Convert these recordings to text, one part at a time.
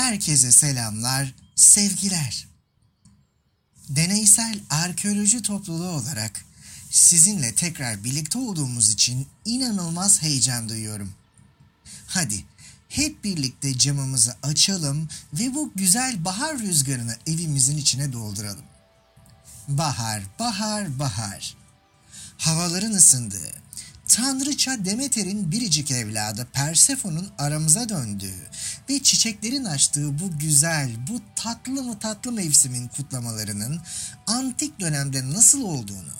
Herkese selamlar, sevgiler. Deneysel arkeoloji topluluğu olarak sizinle tekrar birlikte olduğumuz için inanılmaz heyecan duyuyorum. Hadi hep birlikte camımızı açalım ve bu güzel bahar rüzgarını evimizin içine dolduralım. Bahar, bahar, bahar. Havaların ısındığı, Tanrıça Demeter'in biricik evladı Persefon'un aramıza döndüğü ve çiçeklerin açtığı bu güzel, bu tatlı mı tatlı mevsimin kutlamalarının antik dönemde nasıl olduğunu,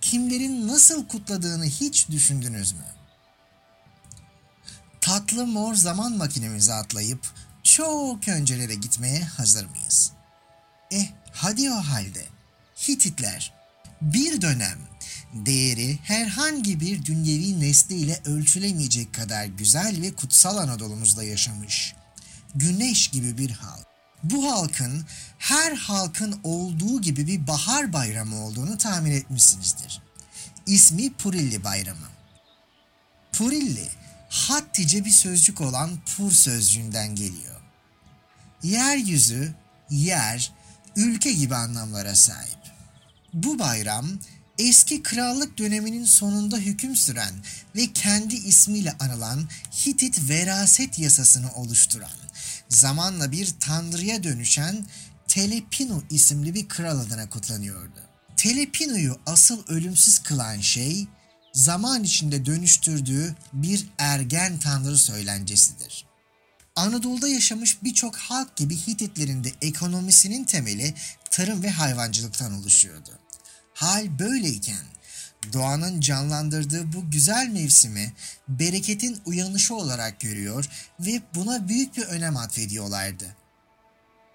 kimlerin nasıl kutladığını hiç düşündünüz mü? Tatlı mor zaman makinemize atlayıp çok öncelere gitmeye hazır mıyız? Eh hadi o halde. Hititler bir dönem değeri herhangi bir dünyevi nesneyle ölçülemeyecek kadar güzel ve kutsal Anadolu'muzda yaşamış. Güneş gibi bir halk. Bu halkın her halkın olduğu gibi bir bahar bayramı olduğunu tahmin etmişsinizdir. İsmi Purilli Bayramı. Purilli, Hattice bir sözcük olan pur sözcüğünden geliyor. Yeryüzü, yer, ülke gibi anlamlara sahip. Bu bayram eski krallık döneminin sonunda hüküm süren ve kendi ismiyle anılan Hitit veraset yasasını oluşturan, zamanla bir tanrıya dönüşen Telepinu isimli bir kral adına kutlanıyordu. Telepinu'yu asıl ölümsüz kılan şey, zaman içinde dönüştürdüğü bir ergen tanrı söylencesidir. Anadolu'da yaşamış birçok halk gibi Hititlerin de ekonomisinin temeli tarım ve hayvancılıktan oluşuyordu. Hal böyleyken doğanın canlandırdığı bu güzel mevsimi bereketin uyanışı olarak görüyor ve buna büyük bir önem atfediyorlardı.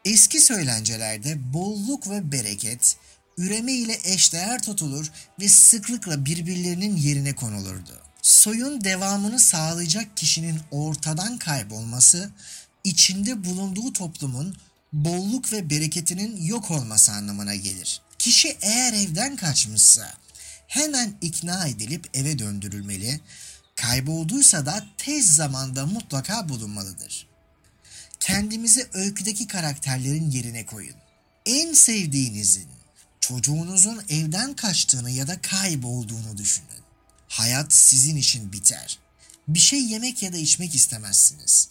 Eski söylencelerde bolluk ve bereket üreme ile eşdeğer tutulur ve sıklıkla birbirlerinin yerine konulurdu. Soyun devamını sağlayacak kişinin ortadan kaybolması, içinde bulunduğu toplumun bolluk ve bereketinin yok olması anlamına gelir. Kişi eğer evden kaçmışsa hemen ikna edilip eve döndürülmeli, kaybolduysa da tez zamanda mutlaka bulunmalıdır. Kendimizi öyküdeki karakterlerin yerine koyun. En sevdiğinizin, çocuğunuzun evden kaçtığını ya da kaybolduğunu düşünün. Hayat sizin için biter. Bir şey yemek ya da içmek istemezsiniz.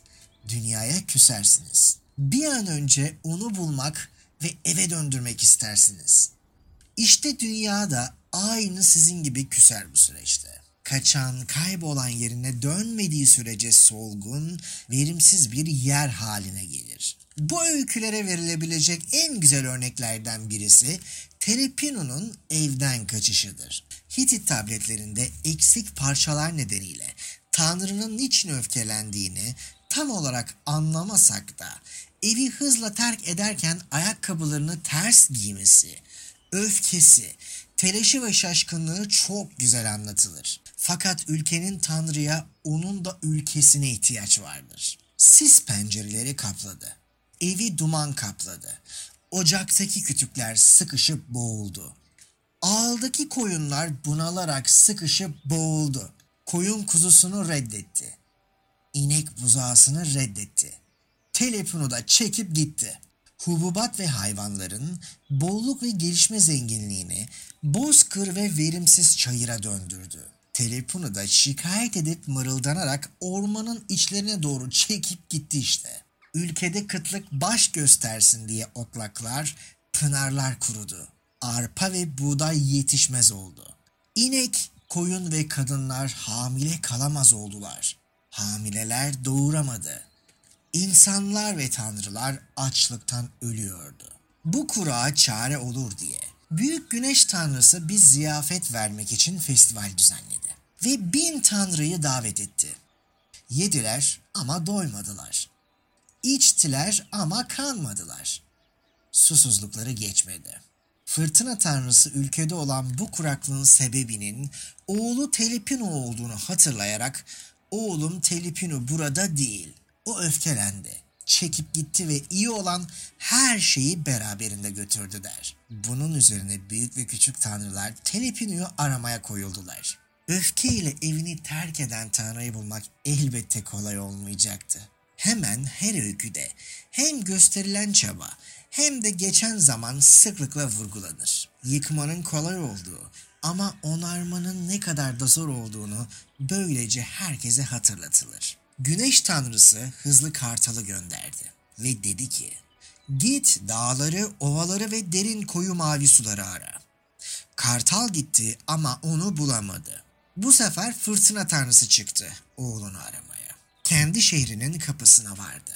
Dünyaya küsersiniz. Bir an önce onu bulmak ve eve döndürmek istersiniz. İşte dünya da aynı sizin gibi küser bu süreçte. Kaçan, kaybolan yerine dönmediği sürece solgun, verimsiz bir yer haline gelir. Bu öykülere verilebilecek en güzel örneklerden birisi Telepino'nun evden kaçışıdır. Hitit tabletlerinde eksik parçalar nedeniyle Tanrı'nın niçin öfkelendiğini tam olarak anlamasak da evi hızla terk ederken ayakkabılarını ters giymesi, öfkesi, telaşı ve şaşkınlığı çok güzel anlatılır. Fakat ülkenin Tanrı'ya onun da ülkesine ihtiyaç vardır. Sis pencereleri kapladı. Evi duman kapladı. Ocaktaki kütükler sıkışıp boğuldu. Ağıldaki koyunlar bunalarak sıkışıp boğuldu. Koyun kuzusunu reddetti. İnek buzağısını reddetti. Telepunu da çekip gitti. Hububat ve hayvanların bolluk ve gelişme zenginliğini bozkır ve verimsiz çayıra döndürdü. Telepunu da şikayet edip mırıldanarak ormanın içlerine doğru çekip gitti işte. Ülkede kıtlık baş göstersin diye otlaklar, pınarlar kurudu. Arpa ve buğday yetişmez oldu. İnek, koyun ve kadınlar hamile kalamaz oldular. Hamileler doğuramadı. İnsanlar ve tanrılar açlıktan ölüyordu. Bu kura çare olur diye büyük güneş tanrısı bir ziyafet vermek için festival düzenledi ve bin tanrıyı davet etti. Yediler ama doymadılar. İçtiler ama kanmadılar. Susuzlukları geçmedi. Fırtına tanrısı ülkede olan bu kuraklığın sebebinin oğlu Telepino olduğunu hatırlayarak oğlum Telepino burada değil. O öfkelendi. Çekip gitti ve iyi olan her şeyi beraberinde götürdü der. Bunun üzerine büyük ve küçük tanrılar Telepino'yu aramaya koyuldular. Öfke ile evini terk eden tanrıyı bulmak elbette kolay olmayacaktı. Hemen her öyküde hem gösterilen çaba hem de geçen zaman sıklıkla vurgulanır. Yıkmanın kolay olduğu ama onarmanın ne kadar da zor olduğunu böylece herkese hatırlatılır. Güneş tanrısı hızlı kartalı gönderdi ve dedi ki Git dağları, ovaları ve derin koyu mavi suları ara. Kartal gitti ama onu bulamadı. Bu sefer fırtına tanrısı çıktı oğlunu aramaya. Kendi şehrinin kapısına vardı.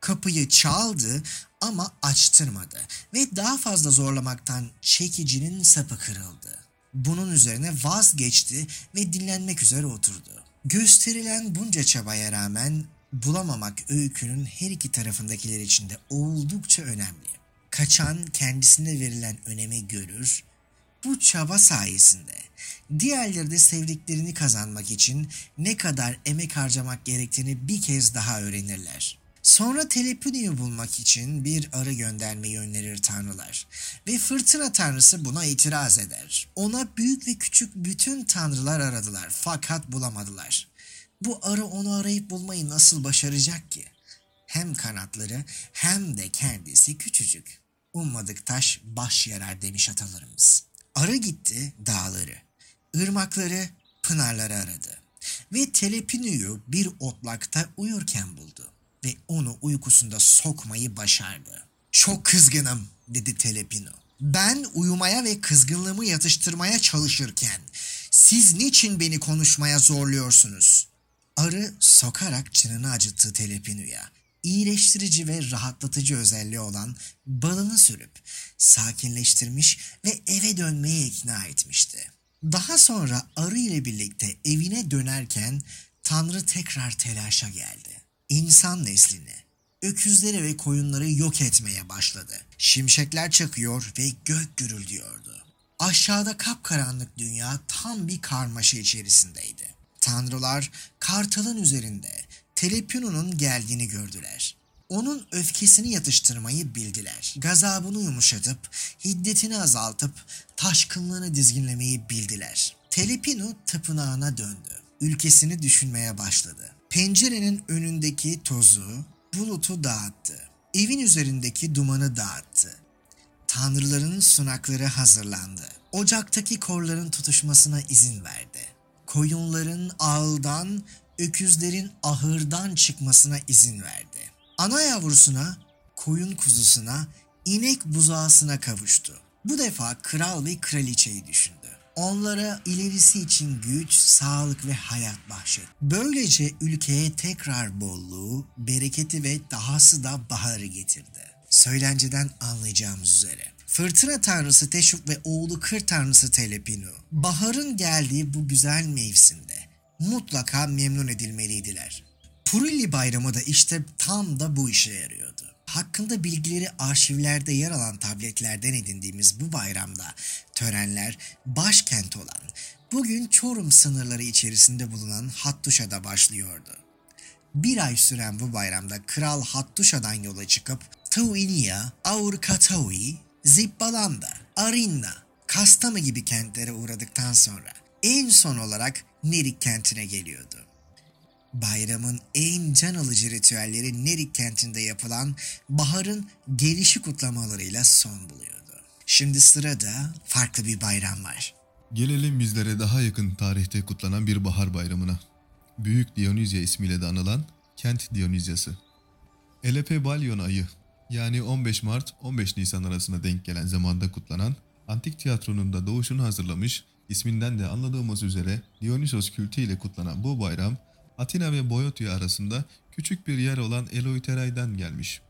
Kapıyı çaldı ama açtırmadı ve daha fazla zorlamaktan çekicinin sapı kırıldı. Bunun üzerine vazgeçti ve dinlenmek üzere oturdu. Gösterilen bunca çabaya rağmen bulamamak öykünün her iki tarafındakiler için de oldukça önemli. Kaçan kendisine verilen önemi görür, bu çaba sayesinde diğerleri de sevdiklerini kazanmak için ne kadar emek harcamak gerektiğini bir kez daha öğrenirler. Sonra Telepuni'yi bulmak için bir arı göndermeyi önerir tanrılar. Ve fırtına tanrısı buna itiraz eder. Ona büyük ve küçük bütün tanrılar aradılar fakat bulamadılar. Bu arı onu arayıp bulmayı nasıl başaracak ki? Hem kanatları hem de kendisi küçücük. Ummadık taş baş yarar demiş atalarımız. Arı gitti dağları, ırmakları, pınarları aradı. Ve Telepini'yi bir otlakta uyurken buldu ve onu uykusunda sokmayı başardı. Çok kızgınım dedi Telepino. Ben uyumaya ve kızgınlığımı yatıştırmaya çalışırken siz niçin beni konuşmaya zorluyorsunuz? Arı sokarak canını acıttı Telepino'ya. İyileştirici ve rahatlatıcı özelliği olan balını sürüp sakinleştirmiş ve eve dönmeye ikna etmişti. Daha sonra arı ile birlikte evine dönerken Tanrı tekrar telaşa geldi. İnsan neslini, öküzleri ve koyunları yok etmeye başladı. Şimşekler çakıyor ve gök gürülüyordu. Aşağıda kapkaranlık dünya tam bir karmaşa içerisindeydi. Tanrılar kartalın üzerinde Telepino'nun geldiğini gördüler. Onun öfkesini yatıştırmayı bildiler. Gazabını yumuşatıp, hiddetini azaltıp, taşkınlığını dizginlemeyi bildiler. Telepino tapınağına döndü. Ülkesini düşünmeye başladı. Pencerenin önündeki tozu, bulutu dağıttı. Evin üzerindeki dumanı dağıttı. Tanrıların sunakları hazırlandı. Ocaktaki korların tutuşmasına izin verdi. Koyunların ağıldan, öküzlerin ahırdan çıkmasına izin verdi. Ana yavrusuna, koyun kuzusuna, inek buzağısına kavuştu. Bu defa kral ve kraliçeyi düşündü. Onlara ilerisi için güç, sağlık ve hayat bahşetti. Böylece ülkeye tekrar bolluğu, bereketi ve dahası da baharı getirdi. Söylenceden anlayacağımız üzere. Fırtına tanrısı Teşuk ve oğlu kır tanrısı Telepinu, baharın geldiği bu güzel mevsimde mutlaka memnun edilmeliydiler. Purilli bayramı da işte tam da bu işe yarıyordu. Hakkında bilgileri arşivlerde yer alan tabletlerden edindiğimiz bu bayramda törenler başkent olan, bugün Çorum sınırları içerisinde bulunan Hattuşa'da başlıyordu. Bir ay süren bu bayramda Kral Hattuşa'dan yola çıkıp Tauinia, Aurkataui, Zibbalanda, Arinna, Kastama gibi kentlere uğradıktan sonra en son olarak Nerik kentine geliyordu. Bayramın en can alıcı ritüelleri Nerik kentinde yapılan baharın gelişi kutlamalarıyla son buluyordu. Şimdi sırada farklı bir bayram var. Gelelim bizlere daha yakın tarihte kutlanan bir bahar bayramına. Büyük Dionysya ismiyle de anılan Kent Dionysyası. Elepe Balyon ayı yani 15 Mart 15 Nisan arasında denk gelen zamanda kutlanan antik tiyatronun da doğuşunu hazırlamış, isminden de anladığımız üzere Dionysos kültü ile kutlanan bu bayram Atina ve Boyotya arasında küçük bir yer olan Eleuterai'den gelmiş.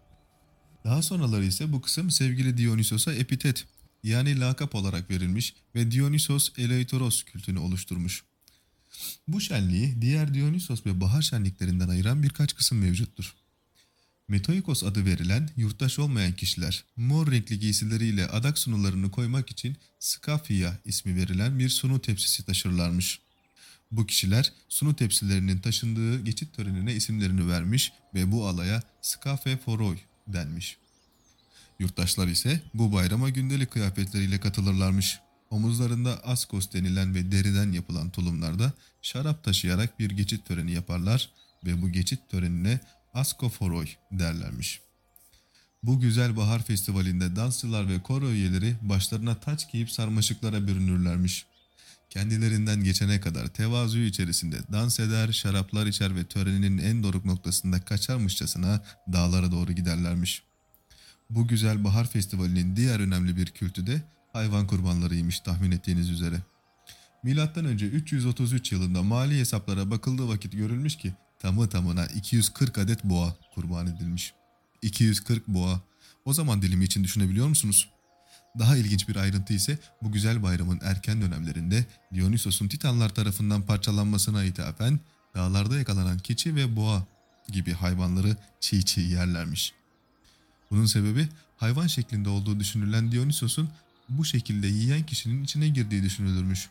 Daha sonraları ise bu kısım sevgili Dionysos'a epitet yani lakap olarak verilmiş ve Dionysos Eleitoros kültünü oluşturmuş. Bu şenliği diğer Dionysos ve bahar şenliklerinden ayıran birkaç kısım mevcuttur. Metoikos adı verilen yurttaş olmayan kişiler mor renkli giysileriyle adak sunularını koymak için skafia ismi verilen bir sunu tepsisi taşırlarmış. Bu kişiler sunu tepsilerinin taşındığı geçit törenine isimlerini vermiş ve bu alaya skafe foroy denmiş. Yurttaşlar ise bu bayrama gündelik kıyafetleriyle katılırlarmış. Omuzlarında askos denilen ve deriden yapılan tulumlarda şarap taşıyarak bir geçit töreni yaparlar ve bu geçit törenine Askoforoy derlermiş. Bu güzel bahar festivalinde dansçılar ve koro üyeleri başlarına taç giyip sarmaşıklara bürünürlermiş. Kendilerinden geçene kadar tevazu içerisinde dans eder, şaraplar içer ve töreninin en doruk noktasında kaçarmışçasına dağlara doğru giderlermiş. Bu güzel bahar festivalinin diğer önemli bir kültü de hayvan kurbanlarıymış tahmin ettiğiniz üzere. Milattan önce 333 yılında mali hesaplara bakıldığı vakit görülmüş ki tamı tamına 240 adet boğa kurban edilmiş. 240 boğa. O zaman dilimi için düşünebiliyor musunuz? Daha ilginç bir ayrıntı ise bu güzel bayramın erken dönemlerinde Dionysos'un Titanlar tarafından parçalanmasına ithafen dağlarda yakalanan keçi ve boğa gibi hayvanları çiğ çiğ yerlermiş. Bunun sebebi hayvan şeklinde olduğu düşünülen Dionysos'un bu şekilde yiyen kişinin içine girdiği düşünülürmüş.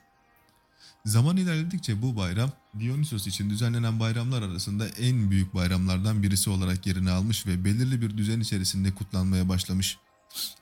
Zaman ilerledikçe bu bayram Dionysos için düzenlenen bayramlar arasında en büyük bayramlardan birisi olarak yerini almış ve belirli bir düzen içerisinde kutlanmaya başlamış.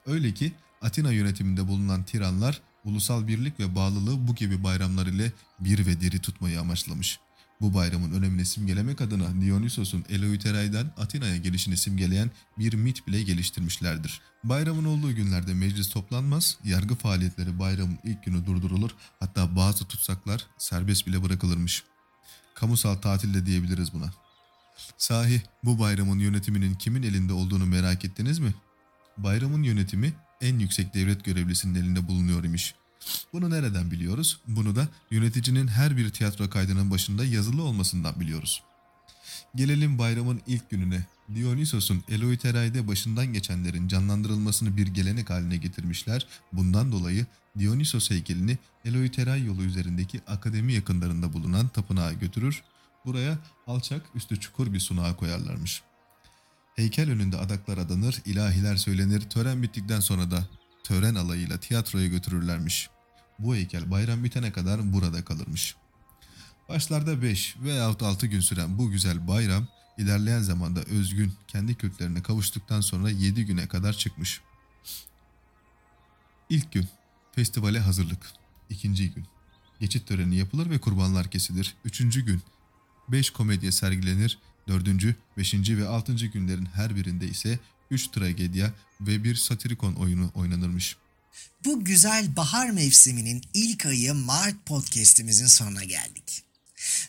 Öyle ki Atina yönetiminde bulunan tiranlar ulusal birlik ve bağlılığı bu gibi bayramlar ile bir ve diri tutmayı amaçlamış. Bu bayramın önemini simgelemek adına Dionysos'un Eleuterai'den Atina'ya gelişini simgeleyen bir mit bile geliştirmişlerdir. Bayramın olduğu günlerde meclis toplanmaz, yargı faaliyetleri bayramın ilk günü durdurulur, hatta bazı tutsaklar serbest bile bırakılırmış. Kamusal tatil de diyebiliriz buna. Sahi bu bayramın yönetiminin kimin elinde olduğunu merak ettiniz mi? Bayramın yönetimi en yüksek devlet görevlisinin elinde bulunuyor imiş. Bunu nereden biliyoruz? Bunu da yöneticinin her bir tiyatro kaydının başında yazılı olmasından biliyoruz. Gelelim bayramın ilk gününe. Dionysos'un Eleuterai'de başından geçenlerin canlandırılmasını bir gelenek haline getirmişler. Bundan dolayı Dionysos heykelini Eleuterai yolu üzerindeki akademi yakınlarında bulunan tapınağa götürür. Buraya alçak üstü çukur bir sunağa koyarlarmış. Heykel önünde adaklar adanır, ilahiler söylenir, tören bittikten sonra da tören alayıyla tiyatroya götürürlermiş. Bu heykel bayram bitene kadar burada kalırmış. Başlarda 5 veyahut 6 gün süren bu güzel bayram ilerleyen zamanda özgün kendi kültlerine kavuştuktan sonra 7 güne kadar çıkmış. İlk gün festivale hazırlık. İkinci gün geçit töreni yapılır ve kurbanlar kesilir. Üçüncü gün 5 komedya sergilenir. Dördüncü, beşinci ve altıncı günlerin her birinde ise 3 tragedya ve bir satirikon oyunu oynanırmış. Bu güzel bahar mevsiminin ilk ayı Mart podcast'imizin sonuna geldik.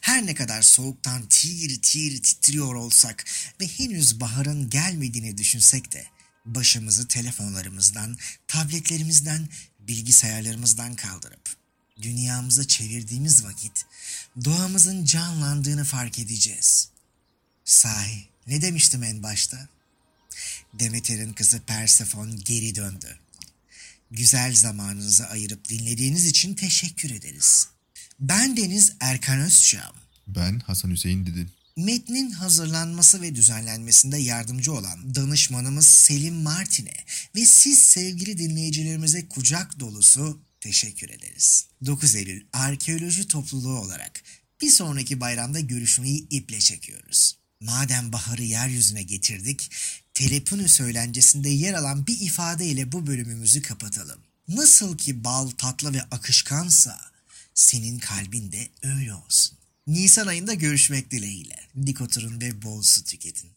Her ne kadar soğuktan tir tir titriyor olsak ve henüz baharın gelmediğini düşünsek de başımızı telefonlarımızdan, tabletlerimizden, bilgisayarlarımızdan kaldırıp dünyamıza çevirdiğimiz vakit doğamızın canlandığını fark edeceğiz. Sahi ne demiştim en başta? Demeter'in kızı Persefon geri döndü. Güzel zamanınızı ayırıp dinlediğiniz için teşekkür ederiz. Ben Deniz Erkan Özçam. Ben Hasan Hüseyin Didin. Metnin hazırlanması ve düzenlenmesinde yardımcı olan danışmanımız Selim Martin'e ve siz sevgili dinleyicilerimize kucak dolusu teşekkür ederiz. 9 Eylül Arkeoloji Topluluğu olarak bir sonraki bayramda görüşmeyi iple çekiyoruz. Madem baharı yeryüzüne getirdik, Telepünü söylencesinde yer alan bir ifadeyle bu bölümümüzü kapatalım. Nasıl ki bal tatlı ve akışkansa, senin kalbin de öyle olsun. Nisan ayında görüşmek dileğiyle. Dik oturun ve bol su tüketin.